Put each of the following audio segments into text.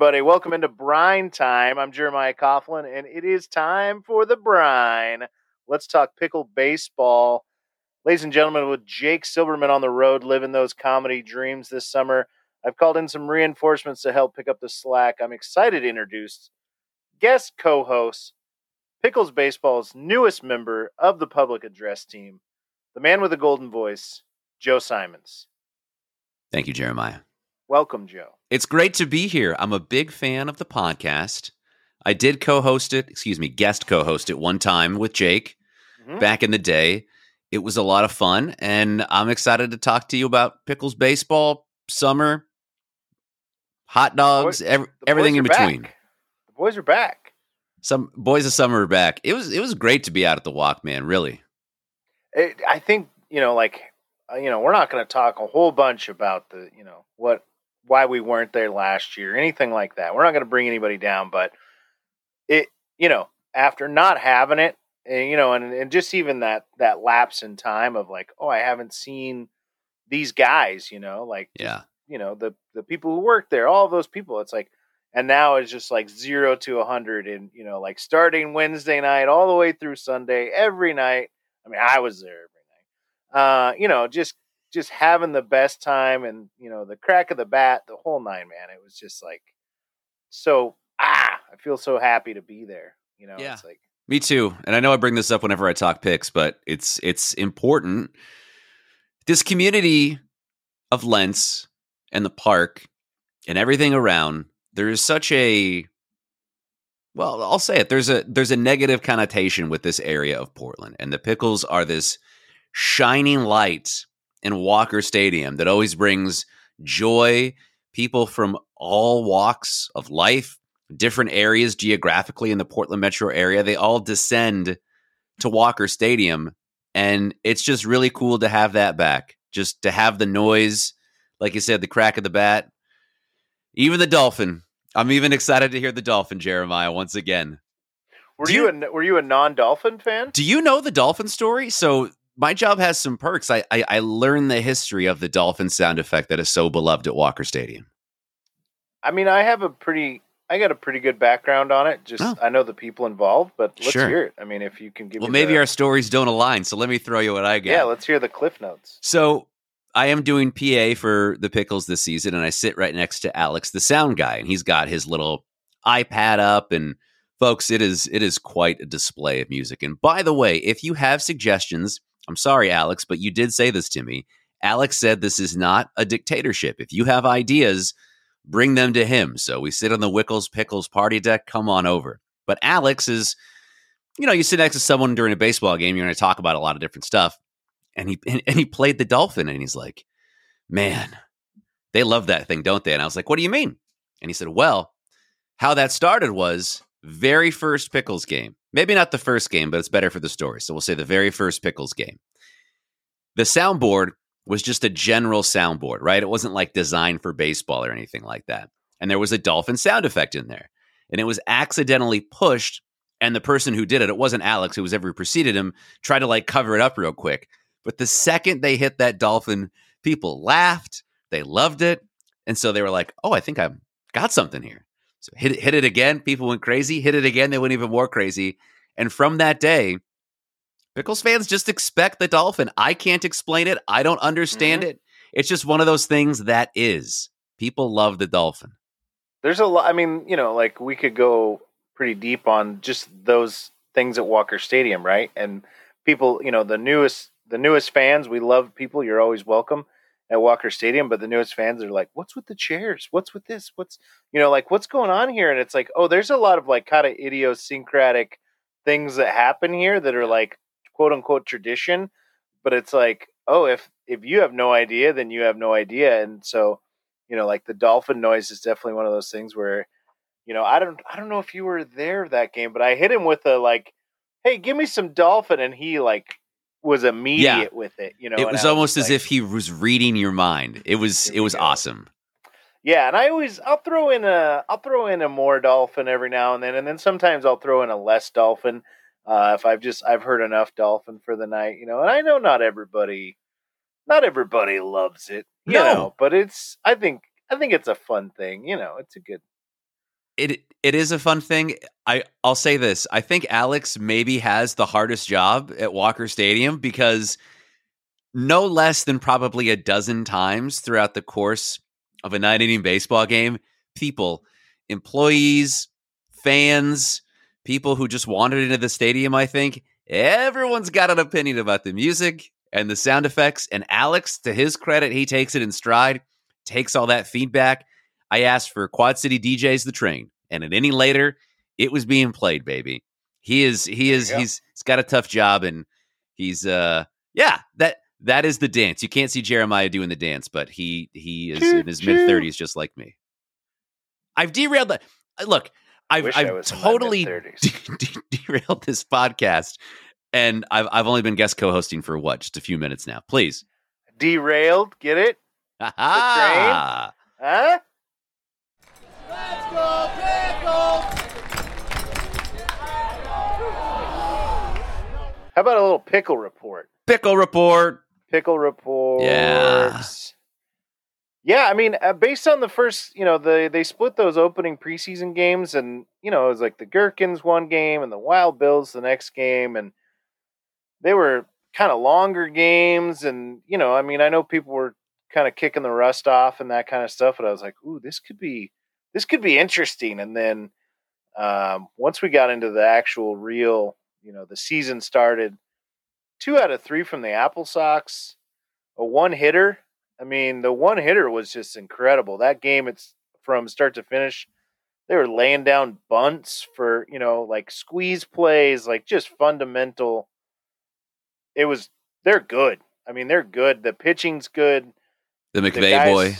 Welcome, everybody. Welcome into Brine Time. I'm Jeremiah Coughlin, and it is time for the brine. Let's talk pickle baseball. Ladies and gentlemen, with Jake Silverman on the road living those comedy dreams this summer, I've called in some reinforcements to help pick up the slack. I'm excited to introduce guest co host, Pickles Baseball's newest member of the public address team, the man with the golden voice, Joe Simons. Thank you, Jeremiah. Welcome, Joe. It's great to be here. I'm a big fan of the podcast. I did co host it, excuse me, guest co host it one time with Jake Mhm. back in the day. It was a lot of fun, and I'm excited to talk to you about pickles baseball, summer, hot dogs, The everything in between. back. The boys are back. Some boys of summer are back. It was it was great to be out at the walk, man. Really. it, I think you know, like uh, you know, we're not going to talk a whole bunch about the you know what why we weren't there last year, anything like that. We're not going to bring anybody down, but it you know after not having it, and, you know, and and just even that that lapse in time of like, oh, I haven't seen these guys, you know, like Yeah. you know the the people who work there, all those people. It's like, and now it's just like zero to a hundred, and you know, like starting Wednesday night all the way through Sunday, every night. I mean, I was there every night. Uh, you know, just just having the best time, and you know, the crack of the bat, the whole nine, man. It was just like so. Ah, I feel so happy to be there. You know, Yeah. it's like Me too. And I know I bring this up whenever I talk picks, but it's it's important. This community of Lents and the park and everything around, there is such a well, I'll say it. There's a there's a negative connotation with this area of Portland. And the pickles are this shining light in Walker Stadium that always brings joy, people from all walks of life, different areas geographically in the Portland metro area, they all descend to Walker Stadium. And it's just really cool to have that back. Just to have the noise, like you said, the crack of the bat, even the dolphin. I'm even excited to hear the dolphin, Jeremiah, once again. were you, you- a were you a non Dolphin fan? Do you know the dolphin story? So my job has some perks. I, I I learned the history of the dolphin sound effect that is so beloved at Walker Stadium. I mean, I have a pretty, I got a pretty good background on it. Just Oh. I know the people involved, but let's Sure. hear it. I mean, if you can give Well, maybe the, our stories don't align, so let me throw you what I got. yeah, let's hear the cliff notes. So I am doing PA for the Pickles this season, and I sit right next to Alex, the sound guy, and he's got his little iPad up. And folks, it is it is quite a display of music. And by the way, if you have suggestions, I'm sorry, Alex, but you did say this to me. Alex said this is not a dictatorship. If you have ideas, bring them to him. So we sit on the Wickles Pickles party deck. Come on over. But Alex is, you know, you sit next to someone during a baseball game, you're going to talk about a lot of different stuff and he and, and he played the dolphin and he's like man they love that thing don't they and i was like what do you mean and he said well how that started was very first pickles game maybe not the first game but it's better for the story so we'll say the very first pickles game the soundboard was just a general soundboard right it wasn't like designed for baseball or anything like that and there was a dolphin sound effect in there and it was accidentally pushed and the person who did it it wasn't alex who was ever preceded him tried to like cover it up real quick but the second they hit that dolphin, people laughed. They loved it. And so they were like, oh, I think I've got something here. So hit it, hit it again. People went crazy. Hit it again. They went even more crazy. And from that day, Pickles fans just expect the dolphin. I can't explain it. I don't understand mm-hmm. it. It's just one of those things that is. People love the dolphin. There's a lot. I mean, you know, like we could go pretty deep on just those things at Walker Stadium, right? And people, you know, the newest the newest fans, we love people. You're always welcome at Walker Stadium, but the newest fans are like, "What's with the chairs? What's with this? What's you know, like what's going on here?" And it's like, "Oh, there's a lot of like kind of idiosyncratic things that happen here that are like quote unquote tradition, but it's like, oh, if if you have no idea, then you have no idea." And so, you know, like the dolphin noise is definitely one of those things where, you know, I don't I don't know if you were there that game, but I hit him with a like, "Hey, give me some dolphin," and he like was immediate with it. You know, it was almost as like- if he was reading your mind. It was it was go. awesome. Yeah, and I always I'll throw in a I'll throw in a more dolphin every now and then, and then sometimes I'll throw in a less dolphin uh, if I've just I've heard enough dolphin for the night, you know. And I know not everybody, not everybody loves it, you No. know, but it's I think I think it's a fun thing. You know, it's a good. It it is a fun thing. I I'll say this. I think Alex maybe has the hardest job at Walker Stadium because no less than probably a dozen times throughout the course of a nine inning baseball game, people, employees, fans, people who just wandered into the stadium, I think, everyone's got an opinion about the music and the sound effects. And Alex, to his credit, he takes it in stride, takes all that feedback. I asked for Quad City DJs the train, and an inning later, it was being played, baby. He is he is he's he's got a tough job and he's uh yeah, that that is the dance. You can't see Jeremiah doing the dance, but he he is in his mid thirties, just like me. I've derailed that. Look, I've I've totally de- de- derailed this podcast, and I've I've only been guest co-hosting for what, just a few minutes now. Please, derailed. Get it? Ah, huh? Let's pickle! How about a little pickle report? Pickle report. Pickle report. Yeah. Yeah, I mean, uh, based on the first, you know, the they split those opening preseason games, and you know, it was like the Gherkins one game and the Wild Bills the next game, and they were kind of longer games, and you know, I mean, I know people were kind of kicking the rust off and that kind of stuff, but I was like, ooh, this could be this could be interesting. And then um, once we got into the actual real, you know, the season started, two out of three from the Apple Sox, a one hitter I mean, the one hitter was just incredible. That game, it's from start to finish. They were laying down bunts for, you know, like squeeze plays, like just fundamental. It was, they're good. I mean, they're good. The pitching's good. The McVay the guys, boy.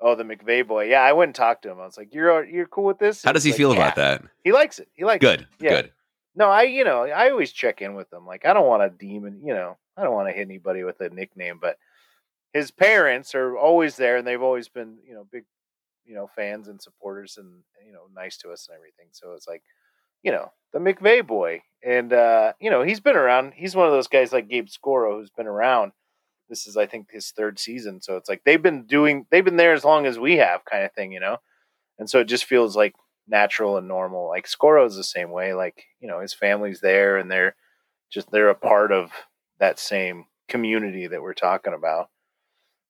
Oh, the McVeigh boy. Yeah, I went and talked to him. I was like, "You're you're cool with this?" How does he like, feel yeah. about that? He likes it. He likes good. it. Yeah. Good. No, I you know I always check in with them. Like I don't want to demon. You know I don't want to hit anybody with a nickname, but his parents are always there and they've always been you know big you know fans and supporters and you know nice to us and everything so it's like you know the mcveigh boy and uh you know he's been around he's one of those guys like gabe Scoro who's been around this is i think his third season so it's like they've been doing they've been there as long as we have kind of thing you know and so it just feels like natural and normal like skoro is the same way like you know his family's there and they're just they're a part of that same community that we're talking about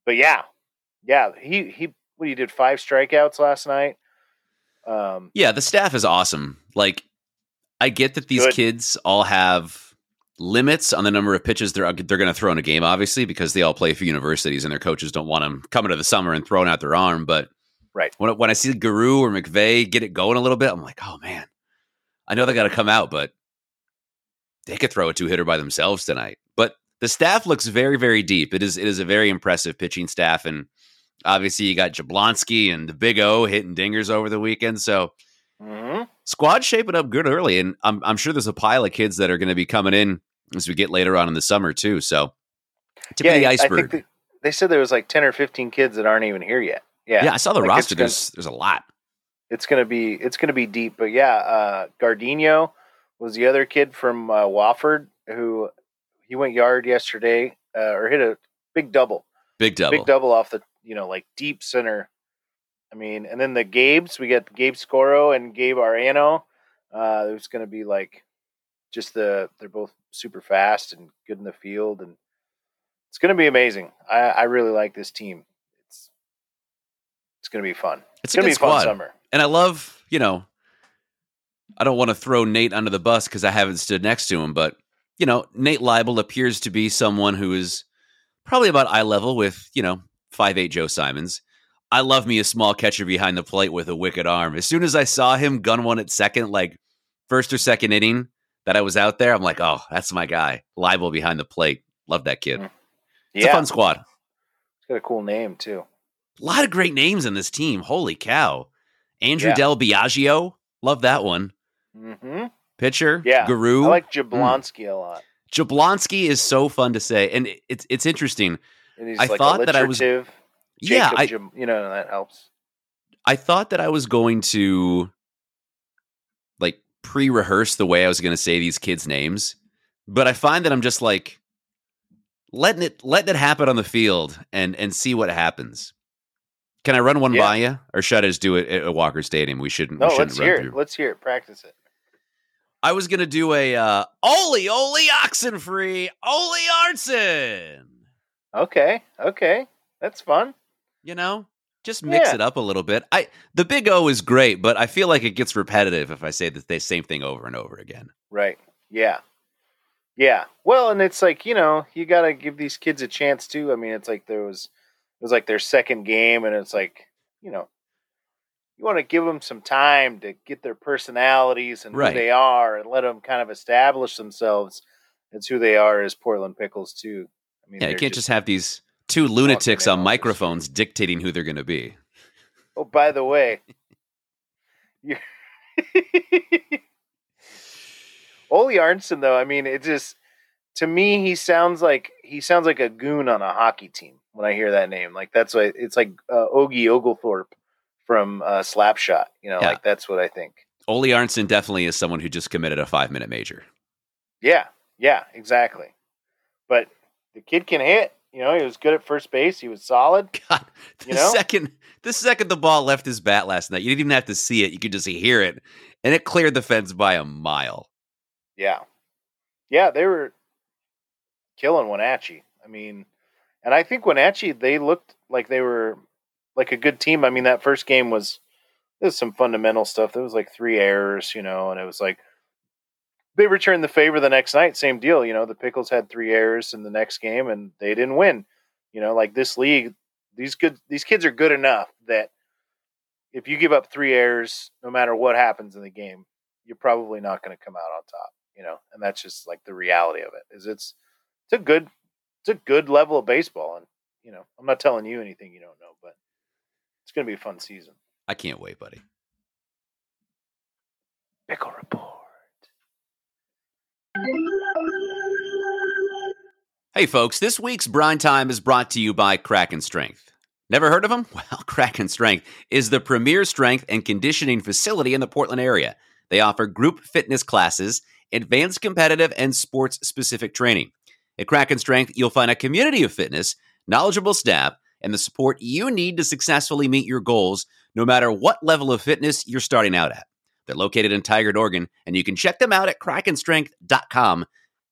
but yeah, yeah, he he what he did five strikeouts last night. Um, yeah, the staff is awesome. Like, I get that these good. kids all have limits on the number of pitches they're they're going to throw in a game, obviously, because they all play for universities and their coaches don't want them coming to the summer and throwing out their arm. But right when when I see Guru or McVay get it going a little bit, I'm like, oh man, I know they got to come out, but they could throw a two hitter by themselves tonight. But the staff looks very, very deep. It is it is a very impressive pitching staff, and obviously you got Jablonski and the Big O hitting dingers over the weekend. So mm-hmm. squad shaping up good early, and I'm I'm sure there's a pile of kids that are going to be coming in as we get later on in the summer too. So tip yeah, the iceberg. They, they, said there was like ten or fifteen kids that aren't even here yet. Yeah, yeah, I saw the like roster. There's there's a lot. It's gonna be it's gonna be deep, but yeah, uh, Gardino was the other kid from uh, Wofford who he went yard yesterday, uh, or hit a big double, big double, big double off the you know like deep center. I mean, and then the Gabes, we got Gabe Scoro and Gabe Arano. Uh, it's going to be like just the they're both super fast and good in the field, and it's going to be amazing. I, I really like this team. It's it's going to be fun. It's, it's going to be squad. fun summer, and I love you know. I don't want to throw Nate under the bus because I haven't stood next to him, but you know, Nate Leibel appears to be someone who is probably about eye level with, you know, five eight Joe Simons. I love me a small catcher behind the plate with a wicked arm. As soon as I saw him gun one at second, like first or second inning that I was out there, I'm like, oh, that's my guy. Leibel behind the plate. Love that kid. Yeah. It's a fun squad. It's got a cool name, too. A lot of great names in this team. Holy cow. Andrew yeah. Del Biagio. Love that one. Mm-hmm pitcher. Yeah, Guru. I like hmm. Jablonski mm. a lot. Jablonski is so fun to say, and it's it's interesting. I like thought that I was. Jacob yeah, I, you know that helps. I thought that I was going to like pre-rehearse the way I was going to say these kids' names, but I find that I'm just like letting it letting it happen on the field and and see what happens. Can I run one Yeah. by you, or should I just do it at Walker Stadium? We shouldn't. No, we shouldn't let's run hear through. it. Let's hear it. Practice it. I was gonna do a uh, Oli Oli oxen free Oli Arson. Okay. Okay. That's fun. You know, just mix Yeah. it up a little bit. I the big O is great, but I feel like it gets repetitive if I say the th- same thing over and over again. Right. Yeah. Yeah. Well, and it's like, you know, you got to give these kids a chance too. I mean, it's like there was it was like their second game and it's like, you know, you want to give them some time to get their personalities and Right. who they are and let them kind of establish themselves as who they are as Portland Pickles too. I mean, Yeah, you can't just, have these two lunatics on on microphones dictating who they're going to be. Oh, by the way, you're Ole Arnson, though. I mean, it just to me, he sounds like he sounds like a goon on a hockey team when I hear that name. Like that's what it's like. Uh, Ogie Oglethorpe from uh, Slapshot. You know, Yeah. like that's what I think. Ole Arnson definitely is someone who just committed a five minute major. Yeah, yeah, exactly. But the kid can hit. You know, he was good at first base. He was solid. God, the You know? second the second the ball left his bat last night, you didn't even have to see it; you could just hear it, and it cleared the fence by a mile. Yeah. Yeah, they were killing Wenatchee. I mean, and I think Wenatchee, they looked like they were like a good team. I mean, that first game was, there's some fundamental stuff. There was like three errors, you know, and it was like, they returned the favor the next night. Same deal. You know, the Pickles had three errors in the next game and they didn't win. You know, like this league, these good, these kids are good enough that if you give up three errors, no matter what happens in the game, you're probably not going to come out on top, you know, and that's just like the reality of it. Is it's it's a good it's a good level of baseball, and you know, I'm not telling you anything you don't know, but it's going to be a fun season. I can't wait, buddy. Pickle report. Hey, folks, this week's Brine Time is brought to you by Kraken Strength. Never heard of them? Well, Kraken Strength is the premier strength and conditioning facility in the Portland area. They offer group fitness classes, advanced competitive, and sports specific training. At Kraken Strength, you'll find a community of fitness, knowledgeable staff, and the support you need to successfully meet your goals, no matter what level of fitness you're starting out at. They're located in Tigard, Oregon, and you can check them out at krakenstrength.com.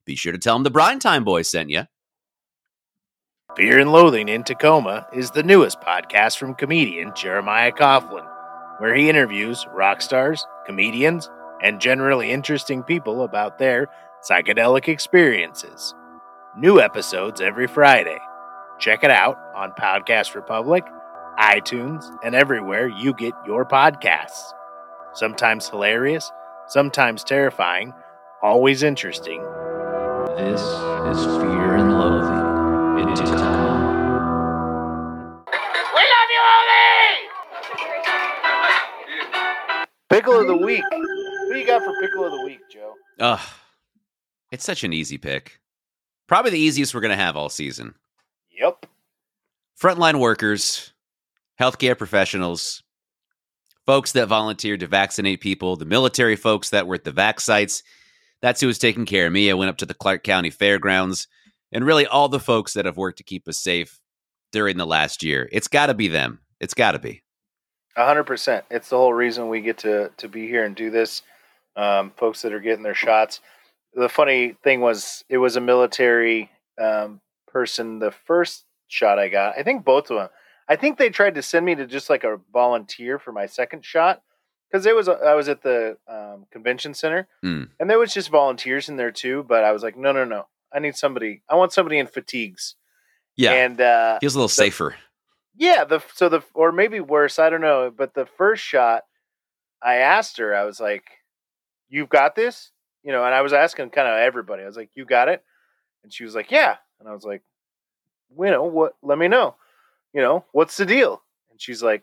Be sure to tell them the Brine Time Boys sent you. Fear and Loathing in Tacoma is the newest podcast from comedian Jeremiah Coughlin, where he interviews rock stars, comedians, and generally interesting people about their psychedelic experiences. New episodes every Friday. Check it out on Podcast Republic, iTunes, and everywhere you get your podcasts. Sometimes hilarious, sometimes terrifying, always interesting. This is Fear and Loathing in Tacoma. We love you, Pickle of the week. What do you got for pickle of the week, Joe? Ugh. It's such an easy pick. Probably the easiest we're going to have all season. Yep. Frontline workers, healthcare professionals, folks that volunteered to vaccinate people, the military folks that were at the vac sites. That's who was taking care of me. I went up to the Clark County Fairgrounds, and really all the folks that have worked to keep us safe during the last year. It's got to be them. It's got to be. A hundred percent. It's the whole reason we get to to be here and do this. Um, folks that are getting their shots. The funny thing was, it was a military um, person. The first shot I got, I think both of them. I think they tried to send me to just like a volunteer for my second shot because it was I was at the um, convention center Mm. and there was just volunteers in there too. But I was like, no, no, no. I need somebody. I want somebody in fatigues. Yeah. And uh, feels a little the- safer. yeah, the so the or maybe worse, I don't know. But the first shot, I asked her, I was like, "You've got this," you know, and I was asking kind of everybody. I was like, "You got it," and she was like, "Yeah," and I was like, "You know what? Let me know. You know what's the deal?" And she's like,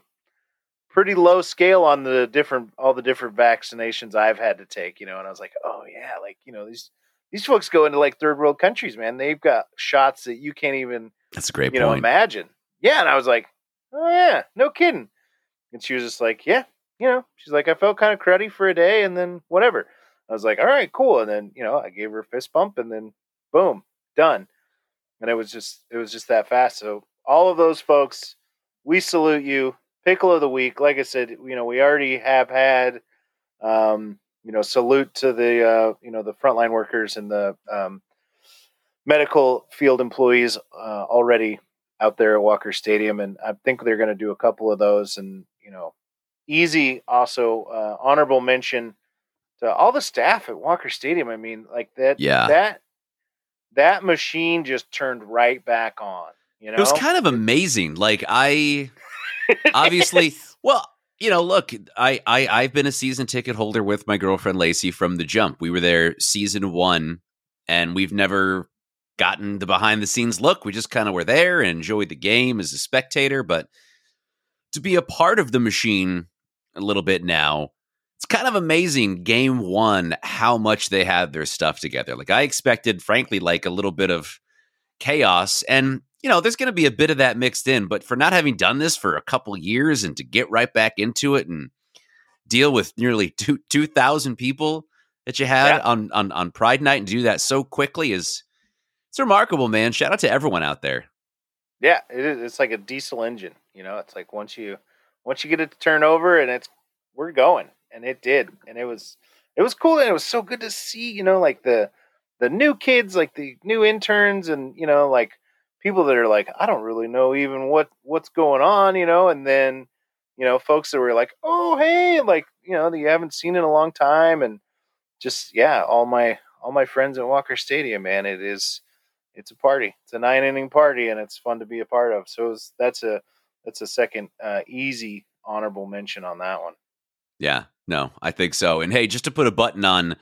"Pretty low scale on the different all the different vaccinations I've had to take," you know, and I was like, "Oh yeah, like you know these." These folks go into like third world countries, man. They've got shots that you can't even That's a great you know, imagine. Yeah, and I was like, oh yeah, no kidding. And she was just like, yeah, you know, she's like, I felt kind of cruddy for a day, and then whatever. I was like, all right, cool. And then you know, I gave her a fist bump, and then boom, done. And it was just, it was just that fast. So all of those folks, we salute you. Pickle of the week. Like I said, you know, we already have had, um, you know, salute to the, uh, you know, the frontline workers and the um, medical field employees uh, already out there at Walker Stadium, and I think they're going to do a couple of those. And you know, easy also uh, honorable mention to all the staff at Walker Stadium. I mean, like that, Yeah. that that machine just turned right back on. You know, It was kind of amazing. Like I obviously well, you know, look, I, I I've been a season ticket holder with my girlfriend Lacey from the jump. We were there season one and we've never gotten the behind the scenes look. We just kind of were there and enjoyed the game as a spectator, but to be a part of the machine a little bit now, it's kind of amazing game one how much they had their stuff together. Like I expected, frankly, like a little bit of chaos. And, you know, there's going to be a bit of that mixed in, but for not having done this for a couple years and to get right back into it and deal with nearly two, 2,000 people that you had Yeah. on, on, on Pride Night and do that so quickly is, it's remarkable, man. Shout out to everyone out there. Yeah, it is. It's like a diesel engine. You know, it's like once you once you get it to turn over, and it's we're going, and it did, and it was it was cool, and it was so good to see. You know, like the the new kids, like the new interns, and you know, like people that are like, I don't really know even what what's going on. You know, and then you know, folks that were like, oh hey, like you know, that you haven't seen in a long time, and just yeah, all my all my friends at Walker Stadium, man, it is it's a party. It's a nine inning party, and it's fun to be a part of. So was, that's a that's a second uh, easy honorable mention on that one. Yeah, no, I think so. And hey, just to put a button on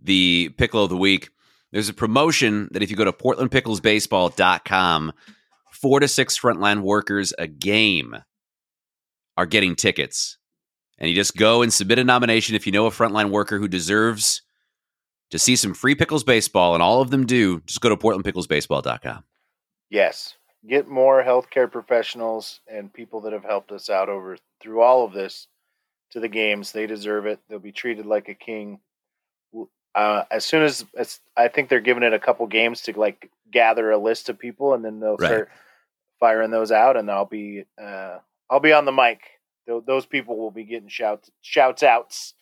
the pickle of the week, there's a promotion that if you go to portlandpicklesbaseball.com, four to six frontline workers a game are getting tickets. And you just go and submit a nomination if you know a frontline worker who deserves to see some free pickles baseball, and all of them do. Just go to portlandpicklesbaseball.com. Yes, get more healthcare professionals and people that have helped us out over through all of this to the games. They deserve it. They'll be treated like a king. Uh, as soon as, as I think they're giving it a couple games to like gather a list of people, and then they'll Right. start firing those out, and I'll be uh, I'll be on the mic. Tho- Those people will be getting shouts shouts outs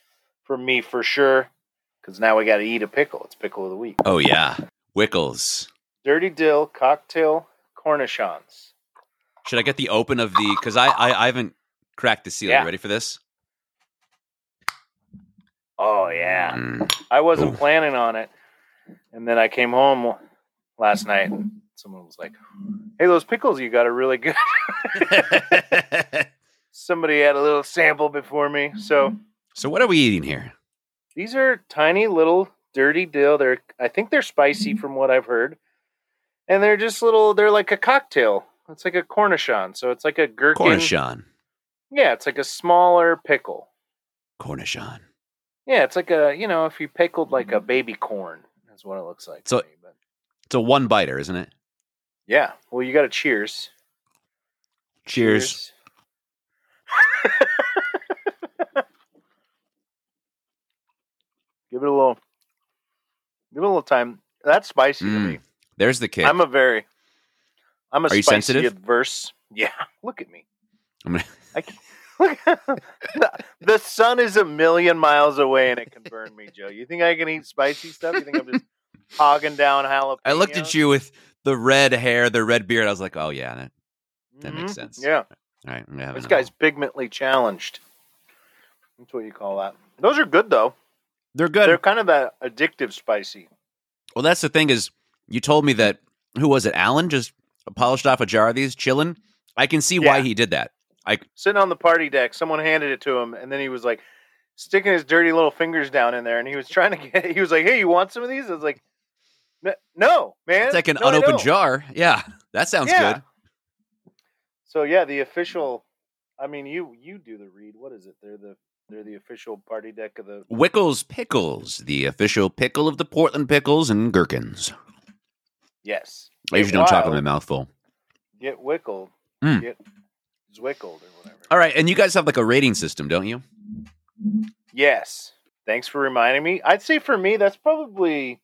from me for sure. Because now we got to eat a pickle. It's pickle of the week. Oh, yeah. Wickles. Dirty dill cocktail cornichons. Should I get the open of the? Because I, I I haven't cracked the seal. Yeah. You ready for this? Oh yeah. Mm. I wasn't Ooh. planning on it, and then I came home last night, and someone was like, "Hey, those pickles you got are really good." Somebody had a little sample before me, so so what are we eating here? these are tiny little dirty dill. They're I think they're spicy from what I've heard, and they're just little. They're like a cocktail. It's like a cornichon, so it's like a gherkin. Cornichon. Yeah, it's like a smaller pickle. Cornichon. Yeah, it's like a you know if you pickled like a baby corn. That's what it looks like. So- me, but- It's a one biter, isn't it? yeah. Well, you got to cheers. Cheers. give it a little. Give it a little time. That's spicy to Mm, me. There's the kick. I'm a very. I'm a Are you spicy sensitive? adverse. Yeah. Look at me. I'm gonna- I can't. The, sun is a million miles away and it can burn me, Joe. You think I can eat spicy stuff? You think I'm just hogging down jalapenos? I looked at you with the red hair, the red beard. I was like, oh yeah, that, that makes Mhm. sense. Yeah. all right. I'm gonna have This guy's pigmently challenged. That's what you call that. Those are good though. They're good. They're kind of that addictive spicy. well, that's the thing is, you told me that who was it? Alan just polished off a jar of these, chilling. I can see why he did that. Sitting on the party deck, someone handed it to him, and then he was like sticking his dirty little fingers down in there, and he was trying to get. He was like, "Hey, you want some of these?" I was like, "No, man." It's like an No, unopened jar. Yeah, that sounds Yeah. good. So yeah, the official. I mean, you you do the read. What is it? They're the they're the official party deck of the. Wickles Pickles, the official pickle of the Portland Pickles and Gherkins. Yes. I usually don't talk with my mouth full. Get wickled. Mm. Get or whatever. All right, and you guys have like a rating system, don't you? Yes. Thanks for reminding me. I'd say for me, that's probably.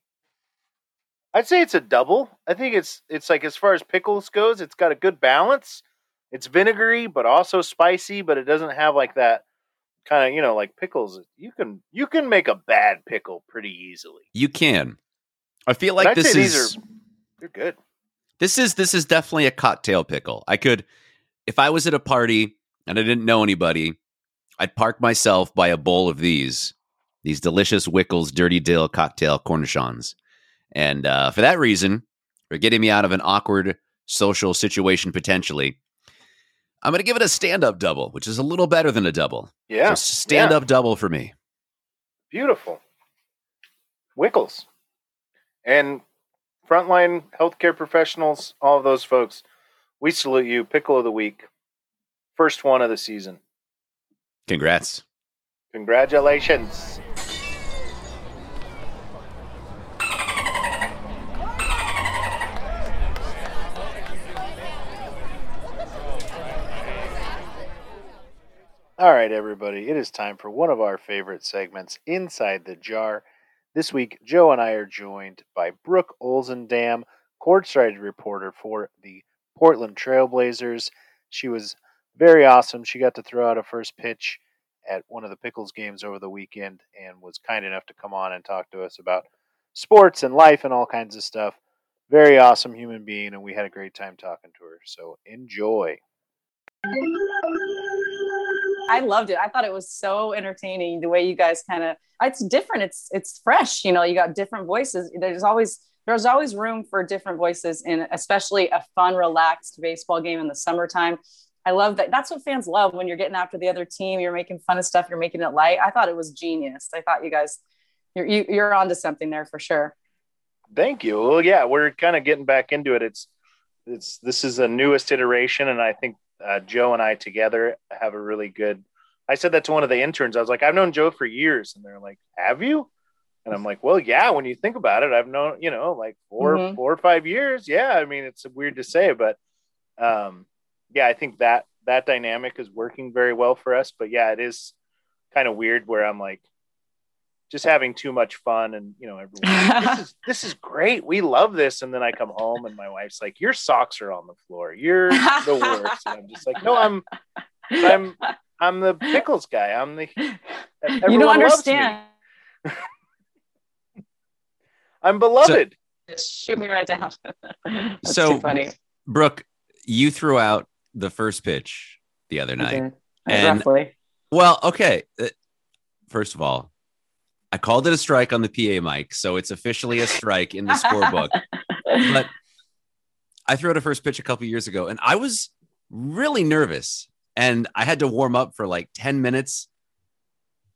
I'd say it's a double. I think it's it's like as far as pickles goes, it's got a good balance, it's vinegary but also spicy, but it doesn't have like that kind of you know like pickles. You can you can make a bad pickle pretty easily. You can. I feel like this is these are they're good. this is this is definitely a cocktail pickle. I could if I was at a party and I didn't know anybody, I'd park myself by a bowl of these these delicious Wickles Dirty Dill cocktail cornichons. And uh, for that reason, for getting me out of an awkward social situation potentially, I'm going to give it a stand up double, which is a little better than a double. Yeah, So stand yeah. up double for me. beautiful. Wickles and frontline healthcare professionals, all of those folks. We salute you. Pickle of the week, first one of the season. Congrats. Congratulations. All right, everybody, it is time for one of our favorite segments, Inside the Jar. This week, Joe and I are joined by Brooke Olzendam, courtside reporter for the Portland Trailblazers. She was very awesome. She got to throw out a first pitch at one of the Pickles games over the weekend and was kind enough to come on and talk to us about sports and life and all kinds of stuff. Very awesome human being, and we had a great time talking to her. So enjoy. I loved it. I thought it was so entertaining the way you guys kind of it's different. It's it's fresh. You know, you got different voices. There's always there's always room for different voices in especially a fun, relaxed baseball game in the summertime. I love that. That's what fans love when you're getting after the other team. You're making fun of stuff. You're making it light. I thought it was genius. I thought you guys, you're you, you're onto something there for sure. Thank you. Well, yeah, we're kind of getting back into it. It's it's this is the newest iteration, and I think uh, Joe and I together have a really good. I said that to one of the interns. I was like, I've known Joe for years, and they're like, Have you? And I'm like, Well, yeah. When you think about it, I've known you know like 4 Mhm. four or five years. Yeah, I mean it's weird to say, but um, yeah, I think that that dynamic is working very well for us. But yeah, it is kind of weird where I'm like just having too much fun and you know everyone this is this is great we love this and then i come home and my wife's like your socks are on the floor you're the worst and i'm just like no i'm i'm i'm the pickles guy i'm the you don't understand. i'm beloved Shoot me right down. That's So- too funny. Brooke, you threw out the first pitch the other night. Okay. And- Roughly. Well, okay. Uh, First of all, I called it a strike on the PA mic, so it's officially a strike in the scorebook. But I threw out a first pitch a couple years ago, and I was really nervous, and I had to warm up for like ten minutes.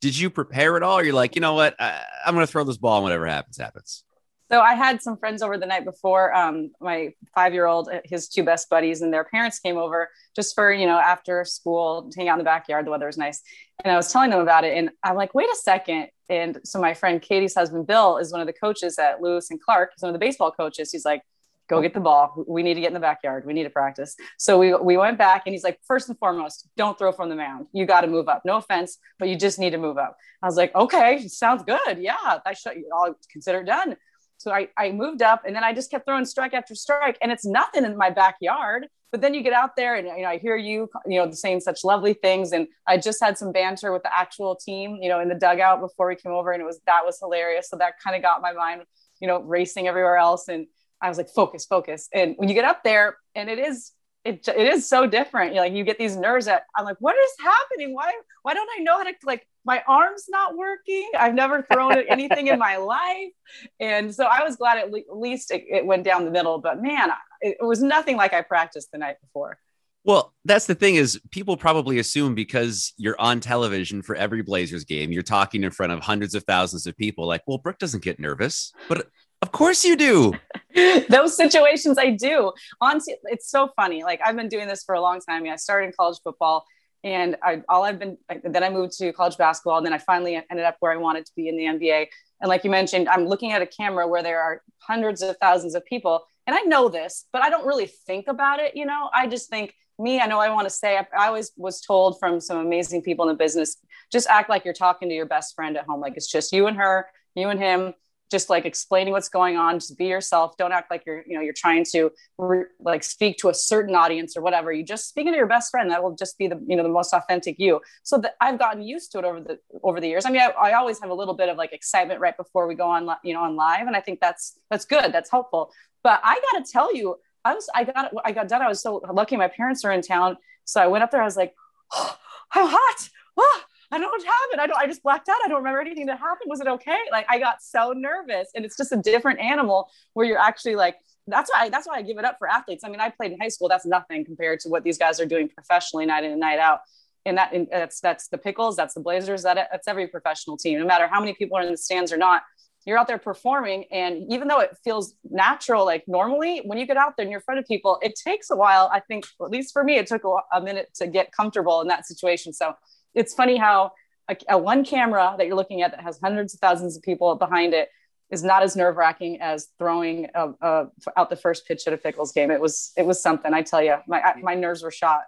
Did you prepare at all? You're like, you know what? I, I'm going to throw this ball, and whatever happens, happens. So I had some friends over the night before. Um, my five-year-old, his two best buddies, and their parents came over just for you know after school, hang out in the backyard. The weather was nice, and I was telling them about it, and I'm like, wait a second. And so my friend Katie's husband Bill is one of the coaches at Lewis and Clark. He's one of the baseball coaches. He's like, go get the ball. We need to get in the backyard. We need to practice. So we we went back, and he's like, first and foremost, don't throw from the mound. You got to move up. No offense, but you just need to move up. I was like, okay, sounds good. Yeah, I should. I'll consider it done. So I, I moved up and then I just kept throwing strike after strike and it's nothing in my backyard. But then you get out there and you know, I hear you, you know, saying such lovely things. And I just had some banter with the actual team, you know, in the dugout before we came over and it was, that was hilarious. So that kind of got my mind, you know, racing everywhere else. And I was like, focus, focus. And when you get up there and it is, it, it is so different. You know, like you get these nerves that I'm like, what is happening? Why, why don't I know how to like, my arm's not working. I've never thrown anything in my life. And so I was glad at le- least it, it went down the middle, but man, it, it was nothing like I practiced the night before. Well, that's the thing is people probably assume because you're on television for every Blazers game, you're talking in front of hundreds of thousands of people. Like, well, Brooke doesn't get nervous, but of course you do. Those situations I do. On, it's so funny. Like I've been doing this for a long time. I, started in college football and I, all I've been, then I moved to college basketball. And then I finally ended up where I wanted to be in the NBA. And like you mentioned, I'm looking at a camera where there are hundreds of thousands of people. And I know this, but I don't really think about it. You know, I just think me, I know I want to say, I, I always was told from some amazing people in the business, just act like you're talking to your best friend at home. Like it's just you and her, you and him. Just like explaining what's going on just be yourself don't act like you're you know you're trying to re- like speak to a certain audience or whatever. You just speaking to your best friend that will just be the you know the most authentic you. So that i've gotten used to it over the over the years. I mean I, I always have a little bit of like excitement right before we go on you know on live and i think that's that's good that's helpful. But i gotta tell you i was i got i got done i was so lucky my parents are in town so i went up there i was like oh, i'm hot! Oh, I don't what happened. I don't, I just blacked out. I don't remember anything that happened. Was it okay? Like I got so nervous and it's just a different animal where you're actually like, that's why, that's why I give it up for athletes. I mean, I played in high school. That's nothing compared to what these guys are doing professionally night in and night out. And that, and that's, that's the pickles, that's the Blazers, that that's every professional team, no matter how many people are in the stands or not, you're out there performing. And even though it feels natural, like normally when you get out there and you're in front of people, it takes a while. I think, at least for me, it took a, a minute to get comfortable in that situation. So it's funny how a, a, one camera that you're looking at that has hundreds of thousands of people behind it is not as nerve wracking as throwing a, a, out the first pitch at a Pickles game. It was it was something. I tell you, my my nerves were shot.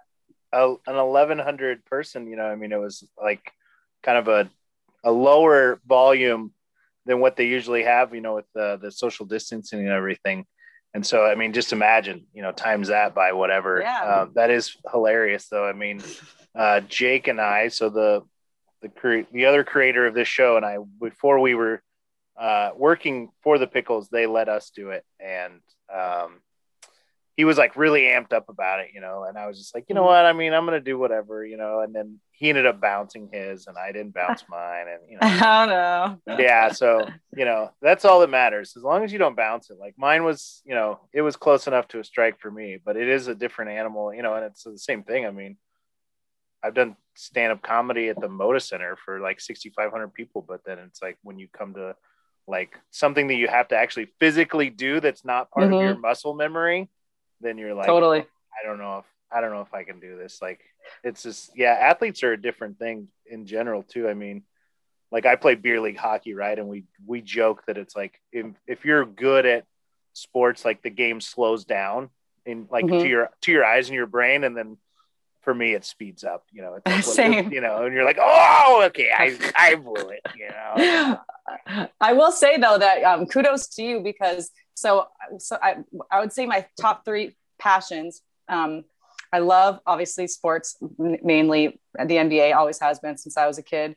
an 1100 person, you know, I mean, it was like kind of a a lower volume than what they usually have, you know, with the the social distancing and everything. And so, I mean, just imagine, you know, times that by whatever. Yeah. Uh, that is hilarious, though. I mean, uh, Jake and I, so the the cre- the other creator of this show, and I, before we were uh, working for the Pickles, they let us do it, and um, he was like really amped up about it, you know. And I was just like, you know what? I mean, I'm gonna do whatever, you know. And then he ended up bouncing his, and I didn't bounce mine, and you know. I don't know. yeah, so you know that's all that matters. As long as you don't bounce it, like mine was, you know, it was close enough to a strike for me, but it is a different animal, you know, and it's the same thing. I mean, I've done stand up comedy at the Moda Center for like 6,500 people, but then it's like when you come to like something that you have to actually physically do that's not part Mhm. of your muscle memory, then you're like, totally. I don't know if I don't know if I can do this. Like, it's just yeah, athletes are a different thing in general too. I mean, like I play beer league hockey, right? And we we joke that it's like if if you're good at sports, like the game slows down in like Mhm. to your to your eyes and your brain, and then for me it speeds up. You know, it's like, Same. You know, and you're like, oh, okay, I I blew it. You know, I will say though that um, kudos to you because so so I I would say my top three passions. Um, I love obviously sports, mainly the NBA always has been since I was a kid.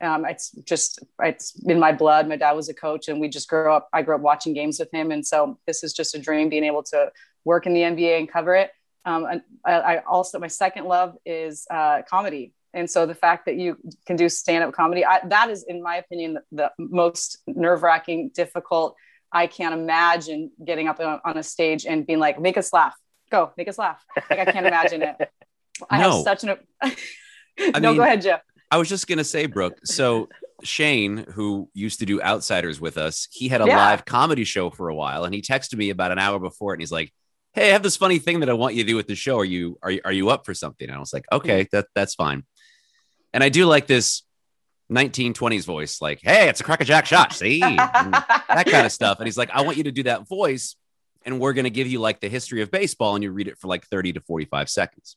Um, it's just it's in my blood. My dad was a coach, and we just grew up. I grew up watching games with him, and so this is just a dream being able to work in the NBA and cover it. Um, and I, I also my second love is uh, comedy, and so the fact that you can do stand up comedy, I, that is, in my opinion, the, the most nerve wracking, difficult. I can't imagine getting up on, a stage and being like, "Make us laugh, go, make us laugh." Like I can't imagine it. I No. have such an. no, mean- go ahead, Jeff. I was just gonna say, Brooke. So Shane, who used to do Outsiders with us, he had a Yeah. live comedy show for a while, and he texted me about an hour before, and he's like, "Hey, I have this funny thing that I want you to do with the show. Are you are you, are you up for something?" And I was like, "Okay, hmm. that that's fine." And I do like this 1920s voice, like, "Hey, it's a crackerjack shot, see?" That kind of stuff. And he's like, "I want you to do that voice, and we're gonna give you like the history of baseball, and you read it for like 30 to 45 seconds."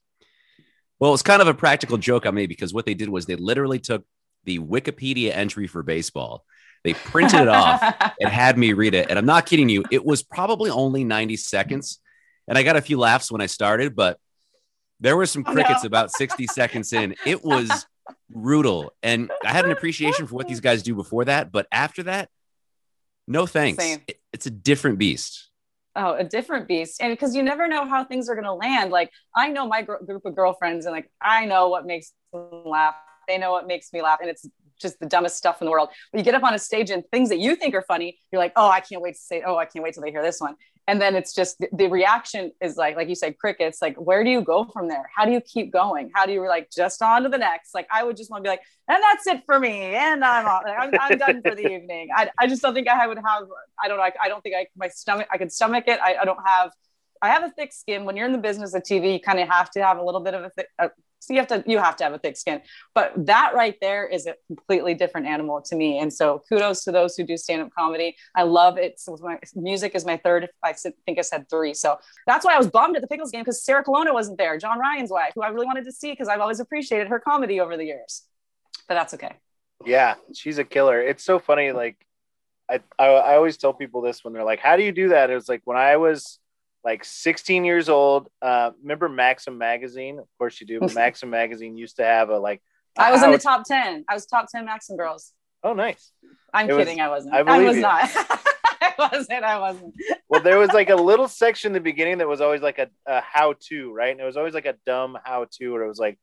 Well, it's kind of a practical joke I made because what they did was they literally took the Wikipedia entry for baseball, they printed it off, and had me read it. And I'm not kidding you, it was probably only 90 seconds. And I got a few laughs when I started, but there were some Oh, crickets no. about 60 seconds in. It was brutal. And I had an appreciation for what these guys do before that. But after that, no thanks. It- it's a different beast. oh a different beast and because you never know how things are going to land like i know my gr- group of girlfriends and like i know what makes them laugh they know what makes me laugh and it's just the dumbest stuff in the world. But you get up on a stage and things that you think are funny you're like oh i can't wait to say oh i can't wait till they hear this one. And then it's just the, reaction is like like you said crickets like where do you go from there? How do you keep going? How do you like just on to the next? Like i would just want to be like and that's it for me and i'm I'm, I'm done for the evening. I, I just don't think i would have i don't know I, I don't think i my stomach i could stomach it. I, I don't have i have a thick skin. When you're in the business of tv you kind of have to have a little bit of a thick uh, so you have to you have to have a thick skin. But that right there is a completely different animal to me. And so kudos to those who do stand-up comedy. I love it. So my music is my third I think i said three. So that's why i was bummed at the pickles game because sarah colonna wasn't there john ryan's wife who i really wanted to see because i've always appreciated her comedy over the years. But that's okay. Yeah, she's a killer. It's so funny. Like I, I I always tell people this when they're like, "How do you do that?" It was like when I was like 16 years old. Uh, remember Maxim magazine? Of course you do. Maxim magazine used to have a like. I was in the top 10. I was top 10 Maxim girls. Oh, nice. I'm It was- kidding. I wasn't. I I, was you. not. I wasn't. I wasn't. Well, there was like a little section in the beginning that was always like a, a how-to, right? And it was always like a dumb how-to, where it was like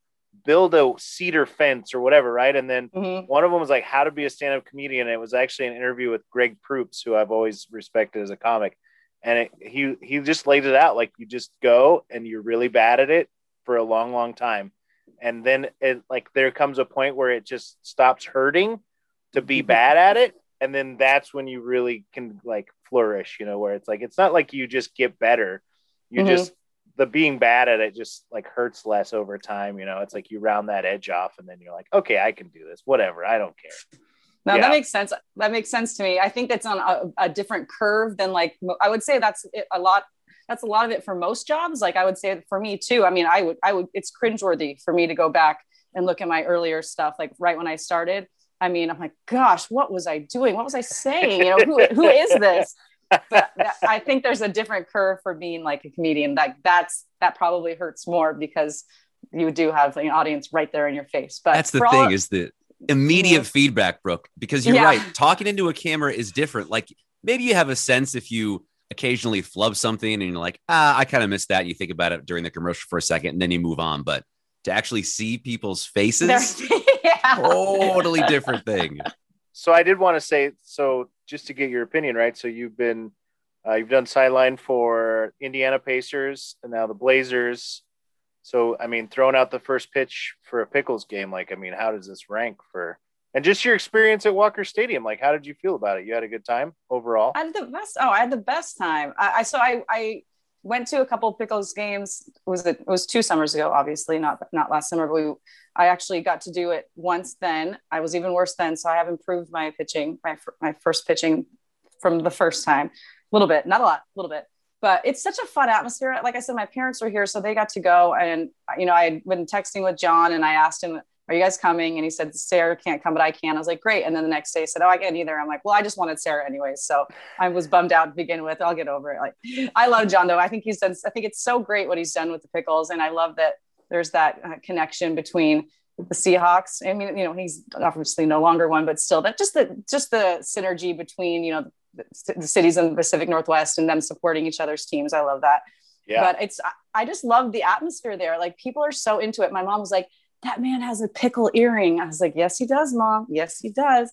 build a cedar fence or whatever, right? And then Mhm. one of them was like how to be a stand-up comedian. And it was actually an interview with Greg Proops, who I've always respected as a comic. And it, he he just laid it out like you just go and you're really bad at it for a long, long time, and then it like there comes a point where it just stops hurting to be bad at it, and then that's when you really can like flourish. You know, where it's like it's not like you just get better, you Mhm. just the being bad at it just like hurts less over time. You know, it's like you round that edge off, and then you're like, okay, I can do this. Whatever, I don't care. No, Yeah. that makes sense. That makes sense to me. I think that's on a, a different curve than like I would say that's it- a lot. That's a lot of it for most jobs. Like I would say for me too. I mean, I would I would it's cringeworthy for me to go back and look at my earlier stuff, like right when I started. I mean, I'm like, gosh, what was I doing? What was I saying? You know, who who is this? But that, I think there's a different curve for being like a comedian. Like that's that probably hurts more because you do have an audience right there in your face. But That's the thing all- is the immediate feedback, Brooke, because you're Yeah. right. Talking into a camera is different. Like maybe you have a sense if you occasionally flub something and you're like, ah, I kind of missed that. And you think about it during the commercial for a second and then you move on. But to actually see people's faces, yeah. totally different thing. so I did want to say so just to get your opinion, right? So you've been uh, you've done sideline for Indiana Pacers and now the Blazers. So I mean, throwing out the first pitch for a Pickles game, like I mean, how does this rank for? And just your experience at Walker Stadium, like how did you feel about it? You had a good time overall. I had the best. Oh, I had the best time. I, I so I I went to a couple pickles games. It was it was two summers ago, obviously not not last summer. But we, I actually got to do it once. Then I was even worse then, so I have improved my pitching, my my first pitching from the first time, a little bit, not a lot, a little bit. But it's such a fun atmosphere. Like I said, my parents were here, so they got to go. And you know, I had been texting with John, and I asked him, "Are you guys coming?" And he said, "Sarah can't come, but I can." I was like, "Great." And then the next day, he said, "Oh, I can't either." I'm like, "Well, I just wanted Sarah anyways, so I was bummed out to begin with. I'll get over it." Like, I love John though. I think he's done. I think it's so great what he's done with the pickles, and I love that there's that uh, connection between the Seahawks. I mean, you know, he's obviously no longer one, but still, that just the just the synergy between you know the, cities in the Pacific Northwest and them supporting each other's teams. I love that Yeah, but it's I- just love the atmosphere there. Like people are so into it. My mom was like, "That man has a pickle earring." I was like, "Yes, he does, mom. Yes, he does."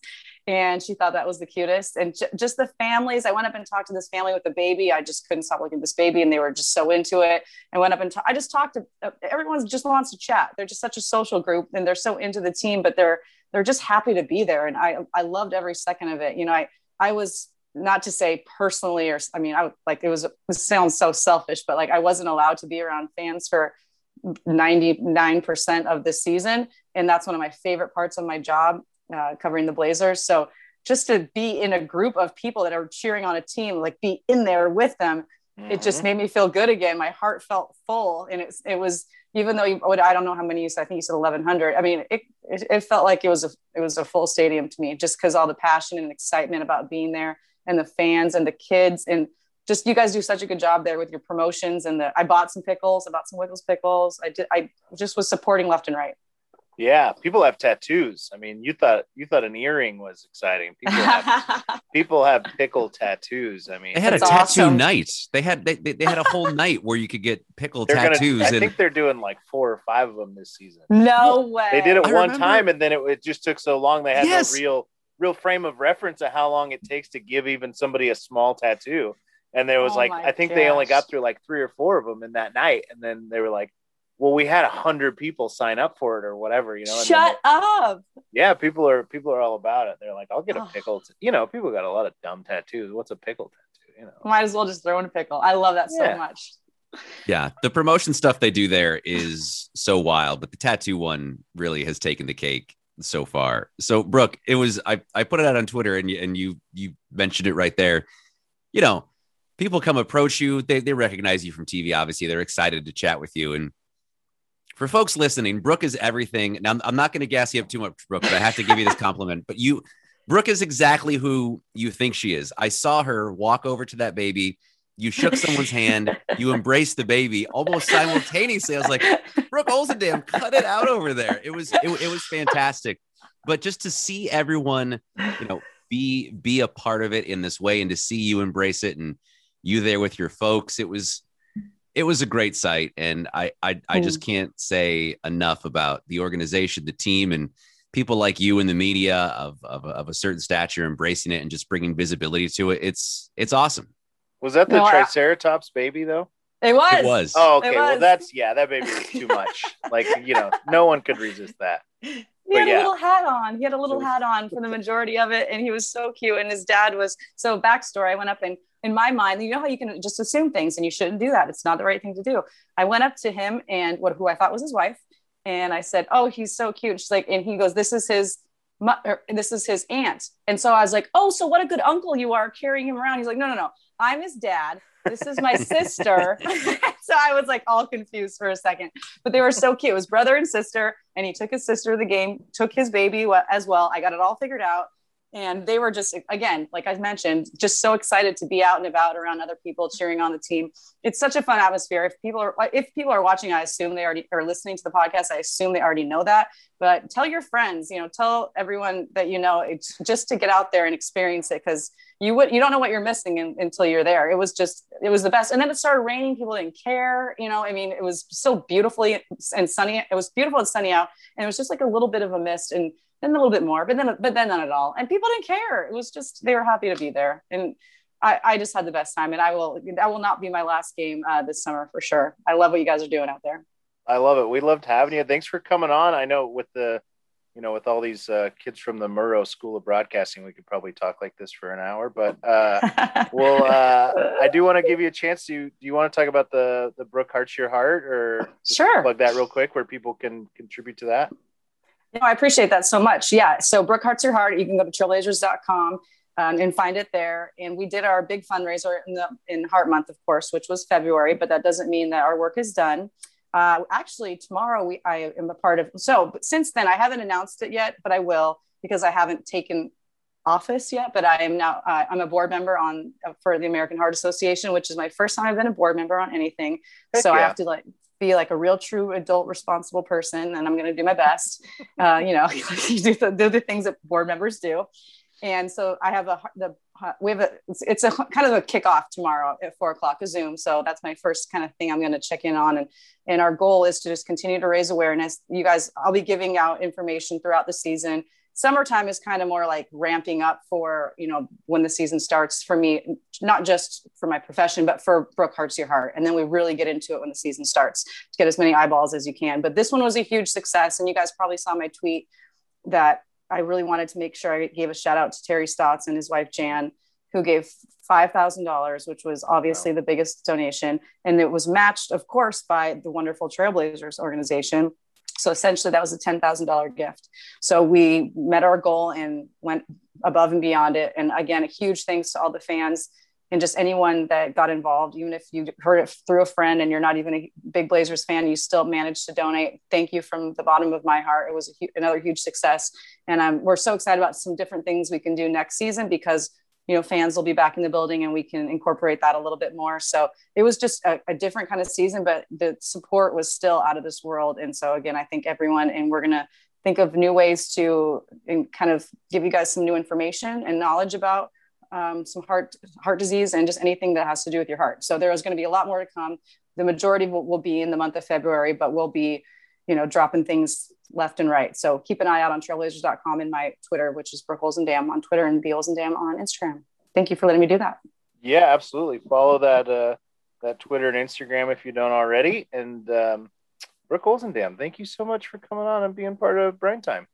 And she thought that was the cutest. And ju- just the families. I went up and talked to this family with the baby. I just couldn't stop looking at this baby, and they were just so into it. I went up and ta- I just talked to uh, everyone. Just wants to chat. They're just such a social group, and they're so into the team. But they're they're just happy to be there, and I I loved every second of it. You know, I I was not to say personally or i mean i would like it was it sounds so selfish but like i wasn't allowed to be around fans for 99% of the season and that's one of my favorite parts of my job uh, covering the blazers. So just to be in a group of people that are cheering on a team like be in there with them it just Mhm. made me feel good again. My heart felt full and it, it was even though you, i don't know how many you said i think you said 1100 i mean it, it, it felt like it was a it was a full stadium to me just because all the passion and excitement about being there and the fans and the kids and just you guys do such a good job there with your promotions and the I bought some pickles, I bought some Wiggles pickles. I did I just was supporting left and right. yeah. People have tattoos. I mean, you thought you thought an earring was exciting. People have people have pickle tattoos. I mean, They had a tattoo awesome. night. They had they, they, they had a whole night where you could get pickle they're gonna. tattoos I and think they're doing like four or five of them this season. no way. They did it I one remember- time, and then it, it just took so long. They had Yes. no real real frame of reference of how long it takes to give even somebody a small tattoo. And there was Oh like, I think they only got through like three or four of them in that night, and then they were like, "Well, we had a hundred people sign up for it, or whatever, you know." And Shut up. yeah, people are people are all about it. They're like, "I'll get a Oh. pickle." t-" You know, people got a lot of dumb tattoos. What's a pickle tattoo? You know. Might as well just throw in a pickle. I love that Yeah. so much. Yeah, the promotion stuff they do there is so wild, but the tattoo one really has taken the cake so far. So, Brooke, it was I I put it out on Twitter and you and you you mentioned it right there. You know, people come approach you, they they recognize you from TV. Obviously, they're excited to chat with you. And for folks listening, Brooke is everything. Now, I'm, I'm not going to gas you up too much, Brooke, but I have to give you this compliment. But you Brooke is exactly who you think she is. I saw her walk over to that baby. You shook someone's hand. You embraced the baby almost simultaneously. I was like, Brooke Olzendam, cut it out over there. It was it, it was fantastic. But just to see everyone, you know, be be a part of it in this way and to see you embrace it and you there with your folks, it was it was a great sight. And I I, I just mm. can't say enough about the organization, the team, and people like you in the media of, of, of a certain stature embracing it and just bringing visibility to it. It's it's awesome. Was that the No, I- Triceratops baby though? It was. It was. Oh, It okay. Well, that's yeah, that baby was too much. like you know, no one could resist that. He But had yeah. a little hat on. He had a little hat on for the majority of it, and he was so cute. And his dad was so. Backstory: I went up and in my mind, you know how you can just assume things, and you shouldn't do that. It's not the right thing to do. I went up to him and what who I thought was his wife, and I said, "Oh, he's so cute." She's like, and he goes, "This is his." mu- or, This is his aunt, and so I was like, "Oh, so what a good uncle you are carrying him around." He's like, "No, no, no, I'm his dad. This is my sister." so I was like all confused for a second but they were so cute. It was brother and sister, and he took his sister to the game, took his baby as well. I got it all figured out. And they were just, again, like I mentioned, just so excited to be out and about around other people cheering on the team. It's such a fun atmosphere. If people are, if people are watching, I assume they already are listening to the podcast. I assume they already know that. But tell your friends, you know, tell everyone that you know, it's just to get out there and experience it because you would, you don't know what you're missing in, until you're there. It was just, it was the best. And then it started raining. People didn't care. You know, I mean, it was so beautifully and sunny. It was beautiful and sunny out, and it was just like a little bit of a mist, and then a little bit more, but then, but then not at all. And people didn't care. It was just they were happy to be there, and I, I just had the best time. And I will, that will not be my last game uh, this summer for sure. I love what you guys are doing out there. I love it. We loved having you. Thanks for coming on. I know with the, you know, with all these uh, kids from the Murrow School of Broadcasting, we could probably talk like this for an hour. But uh, well, uh, I do want to give you a chance to. Do you want to talk about the the Brooke Hearts Your Heart, or Sure. plug that real quick, where people can contribute to that? No, I appreciate that so much. Yeah. So Brooke Hearts Your Heart, you can go to trailblazers.com um, and find it there. And we did our big fundraiser in the in Heart Month, of course, which was February, but that doesn't mean that our work is done. Uh, actually, tomorrow we I am a part of. So but since then, I haven't announced it yet, but I will because I haven't taken office yet. But I am now. Uh, I'm a board member on uh, for the American Heart Association, which is my first time I've been a board member on anything. Heck so I have to like be like a real true adult responsible person and i'm going to do my best. Uh, you know you do the, do the things that board members do. And so i have a the we have a it's, it's a kind of a kickoff tomorrow at four o'clock a zoom. So that's my first kind of thing i'm going to check in on. And and our goal is to just continue to raise awareness. You guys i'll be giving out information throughout the season summertime is kind of more like ramping up for you know when the season starts for me not just for my profession but for brooke hearts your heart. And then we really get into it when the season starts to get as many eyeballs as you can. But this one was a huge success and you guys probably saw my tweet that i really wanted to make sure i gave a shout out to terry stotts and his wife jan who gave $5000 which was obviously the biggest donation. And it was matched of course by the wonderful trailblazers organization so essentially, that was a $10,000 gift. So we met our goal and went above and beyond it. And again, a huge thanks to all the fans and just anyone that got involved. Even if you heard it through a friend and you're not even a big Blazers fan, you still managed to donate. Thank you from the bottom of my heart. It was hu- another huge success. And um, we're so excited about some different things we can do next season because you know fans will be back in the building and we can incorporate that a little bit more. So it was just a, a different kind of season but the support was still out of this world. And so again i think everyone and we're going to think of new ways to kind of give you guys some new information and knowledge about um, some heart heart disease and just anything that has to do with your heart. So there is going to be a lot more to come. The majority will, will be in the month of february but we'll be you know dropping things left and right. So keep an eye out on trailblazers.com and my Twitter, which is Brooke Dam on Twitter and B Dam on Instagram. Thank you for letting me do that. Yeah, absolutely. Follow that uh, that Twitter and Instagram if you don't already. And um, Brooke Olzendam, thank you so much for coming on and being part of Brine Time.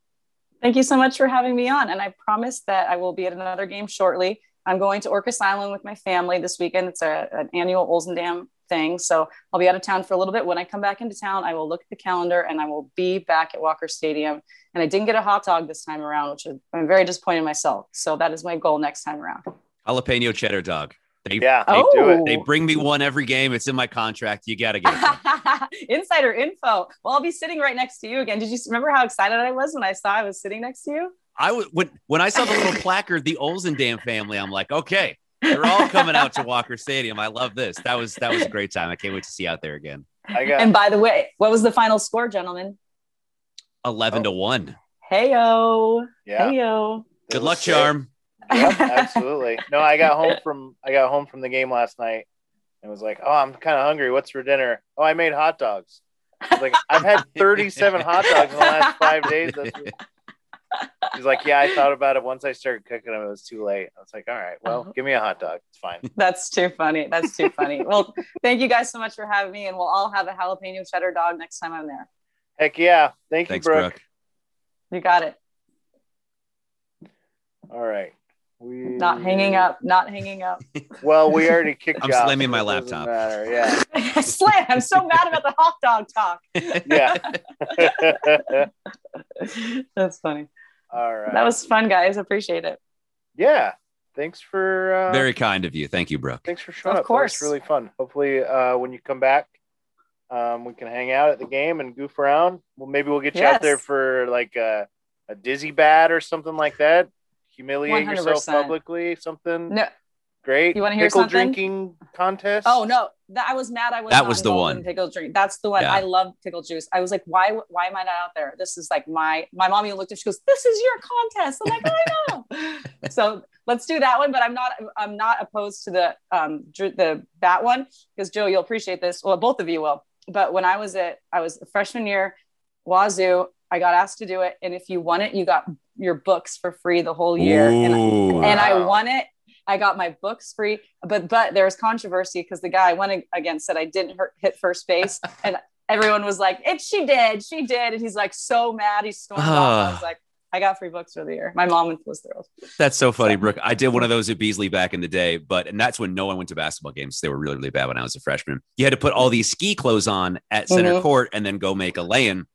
Thank you so much for having me on. And I promise that I will be at another game shortly. I'm going to Orcas Island with my family this weekend. It's a, an annual Olzendam thing. So I'll be out of town for a little bit. When I come back into town, I will look at the calendar and I will be back at Walker Stadium. And I didn't get a hot dog this time around, which I'm very disappointed in myself. So that is my goal next time around. Jalapeno cheddar dog. They, Yeah, they, Oh. do it. they bring me one every game. It's in my contract. You got to get it. Insider info. Well, I'll be sitting right next to you again. Did you remember how excited I was when I saw I was sitting next to you? I was when when I saw the little placard, the Olzendam family. I'm like, okay, they're all coming out to Walker Stadium. I love this. That was that was a great time. I can't wait to see you out there again. I got And by the way, what was the final score, gentlemen? Eleven to oh. one. Heyo, yeah. heyo. it Good luck, sick. Charm. Yep, absolutely. No, I got home from I got home from the game last night and was like, "Oh, I'm kind of hungry. What's for dinner?" Oh, I made hot dogs. I was like, "I've had 37 hot dogs in the last five days." That's- He's like, "Yeah, I thought about it once I started cooking them. It was too late." I was like, "All right, well, Uh-huh. give me a hot dog. It's fine." That's too funny. That's too funny. Well, thank you guys so much for having me, and we'll all have a jalapeno cheddar dog next time I'm there. Heck yeah! Thank you, Thanks, Brooke. Brooke. You got it. All right. We Not hanging up. Not hanging up. Well, we already kicked it. I'm you off, slamming my it laptop. Matter. Yeah. Slam! I'm so mad about the hot dog talk. Yeah. That's funny. All right. That was fun, guys. Appreciate it. yeah. Thanks for uh, Very kind of you. Thank you, Brooke. Thanks for showing Of up. Of course. really fun. Hopefully, uh, when you come back, um, we can hang out at the game and goof around. Well, maybe we'll get you out there for like a, a dizzy bat or something like that. Humiliate yourself 100%. publicly. Something No, great. You wanna hear Pickle something? drinking contest. Oh no, that I was mad. I was That was the one. in pickle drink. That's the one. Yeah. I love pickle juice. I was like, why? Why am I not out there? This is like my my mom even looked at. She goes, "This is your contest." I'm like, I know. so let's do that one. But I'm not. I'm not opposed to the um dr- the that one because Joe, you'll appreciate this. Well, both of you will. But when I was at, I was a freshman year, Wazoo. I got asked to do it, and if you won it, you got your books for free the whole year. And Ooh. and I Wow. won it. I got my books free, but but there was controversy because the guy I went against said I didn't hurt, hit first base, and everyone was like, "It she did, she did," and he's like so mad, he stormed off. I was like, "I got free books for the year." My mom was thrilled. That's so funny, So- Brooke. I did one of those at Beasley back in the day, but and that's when no one went to basketball games. They were really, really bad when I was a freshman. You had to put all these ski clothes on at center Mhm. court and then go make a lay-in.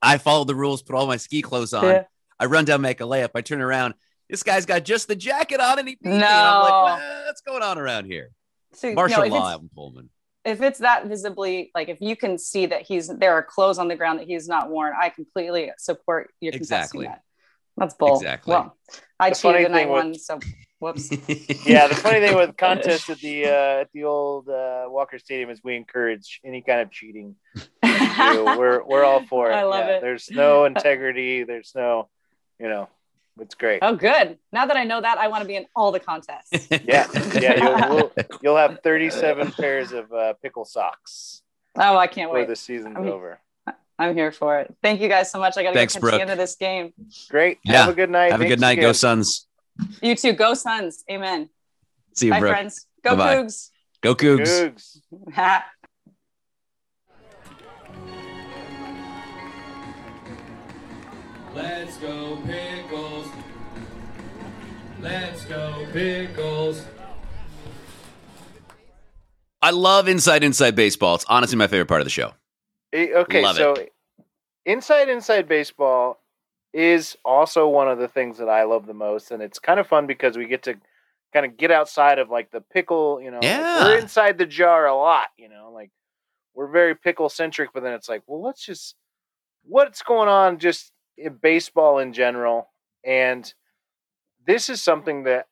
I followed the rules, put all my ski clothes on. Yeah. I run down, make a layup. I turn around. This guy's got just the jacket on and he beat me. And No. I'm like, "What- what's going on around here? So, Martial no, if, law, it's, Pullman. if it's that visibly, like if you can see that he's there are clothes on the ground that he's not worn, I completely support your Exactly. contesting that. That's bull. Exactly. Well, I The funny cheated and I thing with- won, so whoops. Yeah, the funny thing with contests at the uh, at the old uh, Walker Stadium is we encourage any kind of cheating. we're we're all for it. I love Yeah, it. There's no integrity. There's no, you know, it's great. Oh, good. Now that I know that, I want to be in all the contests. Yeah, yeah. You'll, we'll, you'll have 37 pairs of uh, pickle socks Oh, I can't wait. before the season's I mean- over. I'm here for it. Thank you guys so much. I got to go Thanks, catch Brooke. the end of this game. Great. Yeah. Have a good night. Have a good night. Go Suns. You too. Go Suns. Amen. See you, Bye, Brooke. friends. Go Bye-bye. Cougs. Go Cougs. Cougs. Let's go pickles. Let's go pickles. I love Inside Inside Baseball. It's honestly my favorite part of the show. Eh, Okay, Love so inside inside baseball is also one of the things that I love the most, and it's kind of fun because we get to kind of get outside of like the pickle. You know, like, we're inside the jar a lot. You know, like we're very pickle centric, but then it's like, well, let's just what's going on just in baseball in general, and this is something that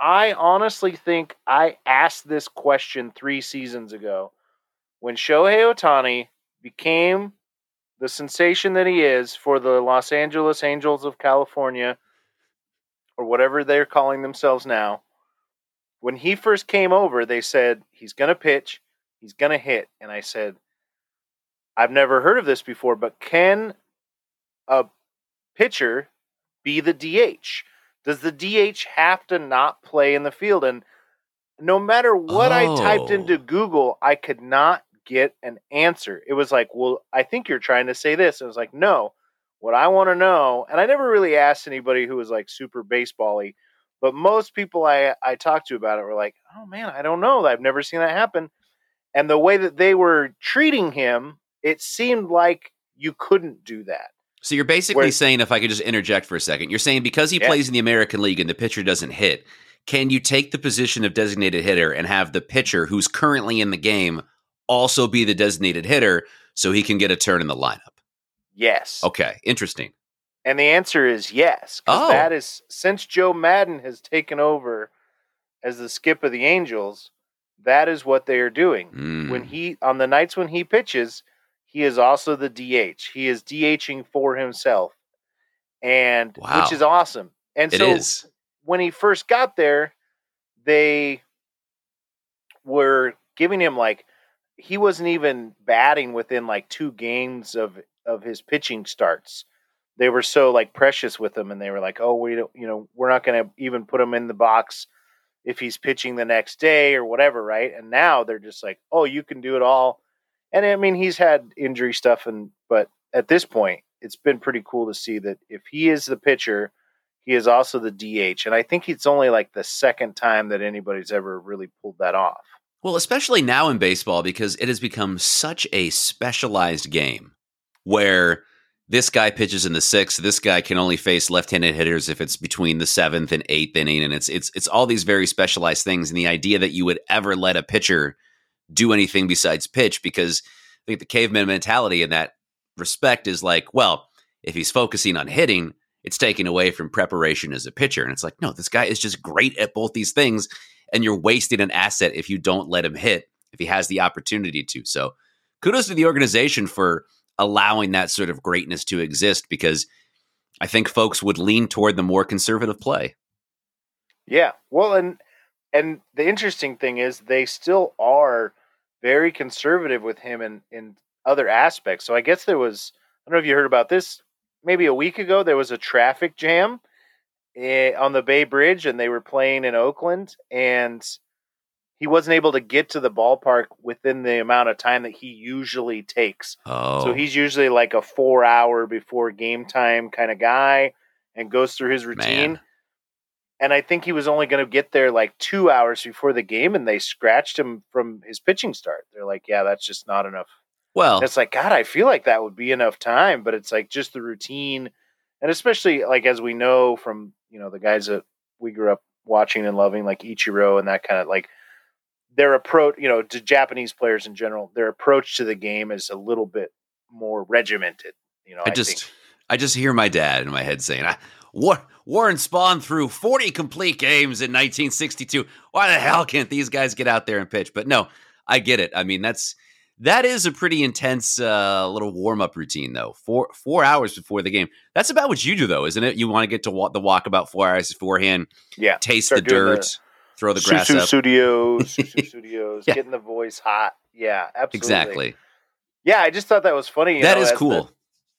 I honestly think I asked this question three seasons ago when Shohei Ohtani became the sensation that he is for the Los Angeles Angels of California, or whatever they're calling themselves now. When he first came over, they said he's going to pitch, he's going to hit. And I said, I've never heard of this before, but can a pitcher be the DH? Does the DH have to not play in the field? And no matter what I typed Oh. into Google, I could not get an answer. It was like, well, I think you're trying to say this. And I was like, no. What I want to know, and I never really asked anybody who was like super baseball-y, but most people I I talked to about it were like, oh man, I don't know. I've never seen that happen. And the way that they were treating him, it seemed like you couldn't do that. So you're basically Where- saying, if I could just interject for a second, you're saying because he Yeah. plays in the American League and the pitcher doesn't hit, can you take the position of designated hitter and have the pitcher who's currently in the game also be the designated hitter so he can get a turn in the lineup? Yes. Okay, interesting. And the answer is yes. Oh. that is since Joe Maddon has taken over as the skip of the Angels, that is what they are doing. When Mm. he on the nights when he pitches, he is also the DH. He is DHing for himself. And Wow. which is awesome. And It so is. when he first got there, they were giving him like he wasn't even batting within like two games of of his pitching starts. They were so like precious with him, and they were like, "Oh, we don't, you know, we're not going to even put him in the box if he's pitching the next day or whatever, right?" And now they're just like, "Oh, you can do it all." And I mean, he's had injury stuff, and but at this point, it's been pretty cool to see that if he is the pitcher, he is also the DH, and I think it's only like the second time that anybody's ever really pulled that off. Well, especially now in baseball because it has become such a specialized game where this guy pitches in the sixth, this guy can only face left-handed hitters if it's between the seventh and eighth inning, and it's it's it's all these very specialized things. And the idea that you would ever let a pitcher do anything besides pitch, because I think the caveman mentality in that respect is like, well, if he's focusing on hitting, it's taking away from preparation as a pitcher. And it's like, no, this guy is just great at both these things and you're wasting an asset if you don't let him hit if he has the opportunity to. So, kudos to the organization for allowing that sort of greatness to exist because I think folks would lean toward the more conservative play. Yeah. Well, and and the interesting thing is they still are very conservative with him in in other aspects. So I guess there was I don't know if you heard about this maybe a week ago there was a traffic jam eh, on the Bay Bridge and they were playing in Oakland and he wasn't able to get to the ballpark within the amount of time that he usually takes. Oh, So he's usually like a 4 hour before game time kind of guy and goes through his routine man. And I think he was only going to get there like two hours before the game, and they scratched him from his pitching start. They're like, "Yeah, that's just not enough." Well, And it's like, God, I feel like that would be enough time, but it's like just the routine, and especially like as we know from you know the guys that we grew up watching and loving, like Ichiro and that kind of like their approach, you know, to Japanese players in general, their approach to the game is a little bit more regimented. You know, I I just think. I just hear my dad in my head saying, "Ah, War- Warren Spahn threw 40 complete games in 1962. Why the hell can't these guys get out there and pitch?" But no, I get it. I mean, that's that is a pretty intense uh, little warm up routine, though. Four four hours before the game. That's about what you do, though, isn't it? You want to get to walk the walk about four hours beforehand, yeah, taste the doing the- dirt, throw the grass Susu up. Studios, Susu Studios, Yeah. getting the voice hot. Yeah, absolutely. Exactly. Yeah, I just thought that was funny. you That know, is as the- cool.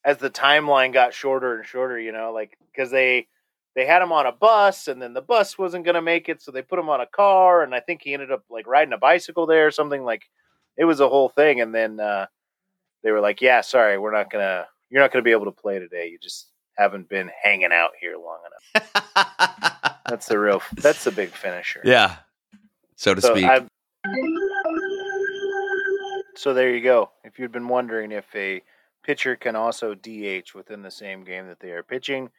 As the timeline got shorter and shorter, you know, like because they they had him on a bus, and then the bus wasn't going to make it, so they put him on a car, and I think he ended up like riding a bicycle there or something. Like it was a whole thing, and then uh, they were like, "Yeah, sorry, we're not gonna, you're not gonna be able to play today. You just haven't been hanging out here long enough." That's the real, that's the big finisher. yeah, so to So speak. I, so there you go. If you'd been wondering if a pitcher can also DH within the same game that they are pitching,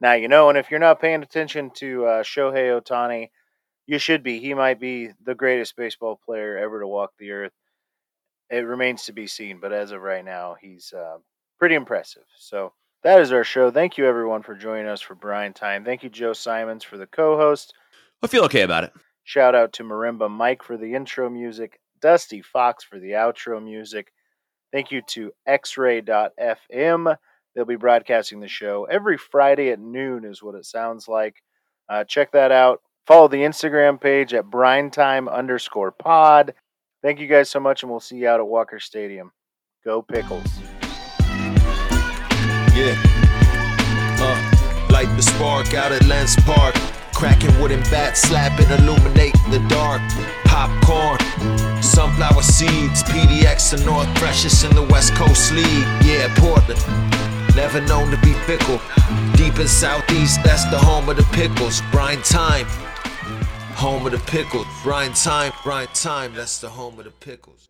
now you know. And if you're not paying attention to uh, Shohei Ohtani, you should be. He might be the greatest baseball player ever to walk the earth. It remains to be seen, but as of right now, he's uh, pretty impressive. So that is our show. Thank you, everyone, for joining us for Brine Time. Thank you, Joe Simons, for the co-host. I feel okay about it. Shout out to Marimba Mike for the intro music, Dusty Fox for the outro music. Thank you to xray.fm. They'll be broadcasting the show every Friday at noon, is what it sounds like. Uh, check that out. Follow the Instagram page at brinetime underscore pod. Thank you guys so much, and we'll see you out at Walker Stadium. Go Pickles. Yeah. Uh, light the spark out at Lents Park. Cracking wooden bats, slapping, illuminating the dark. Popcorn, sunflower seeds, PDX and North Precious in the West Coast League. Yeah, Portland. Never known to be fickle. Deep in Southeast, that's the home of the pickles. Brine time. Home of the pickles. Brine time, brine time, that's the home of the pickles.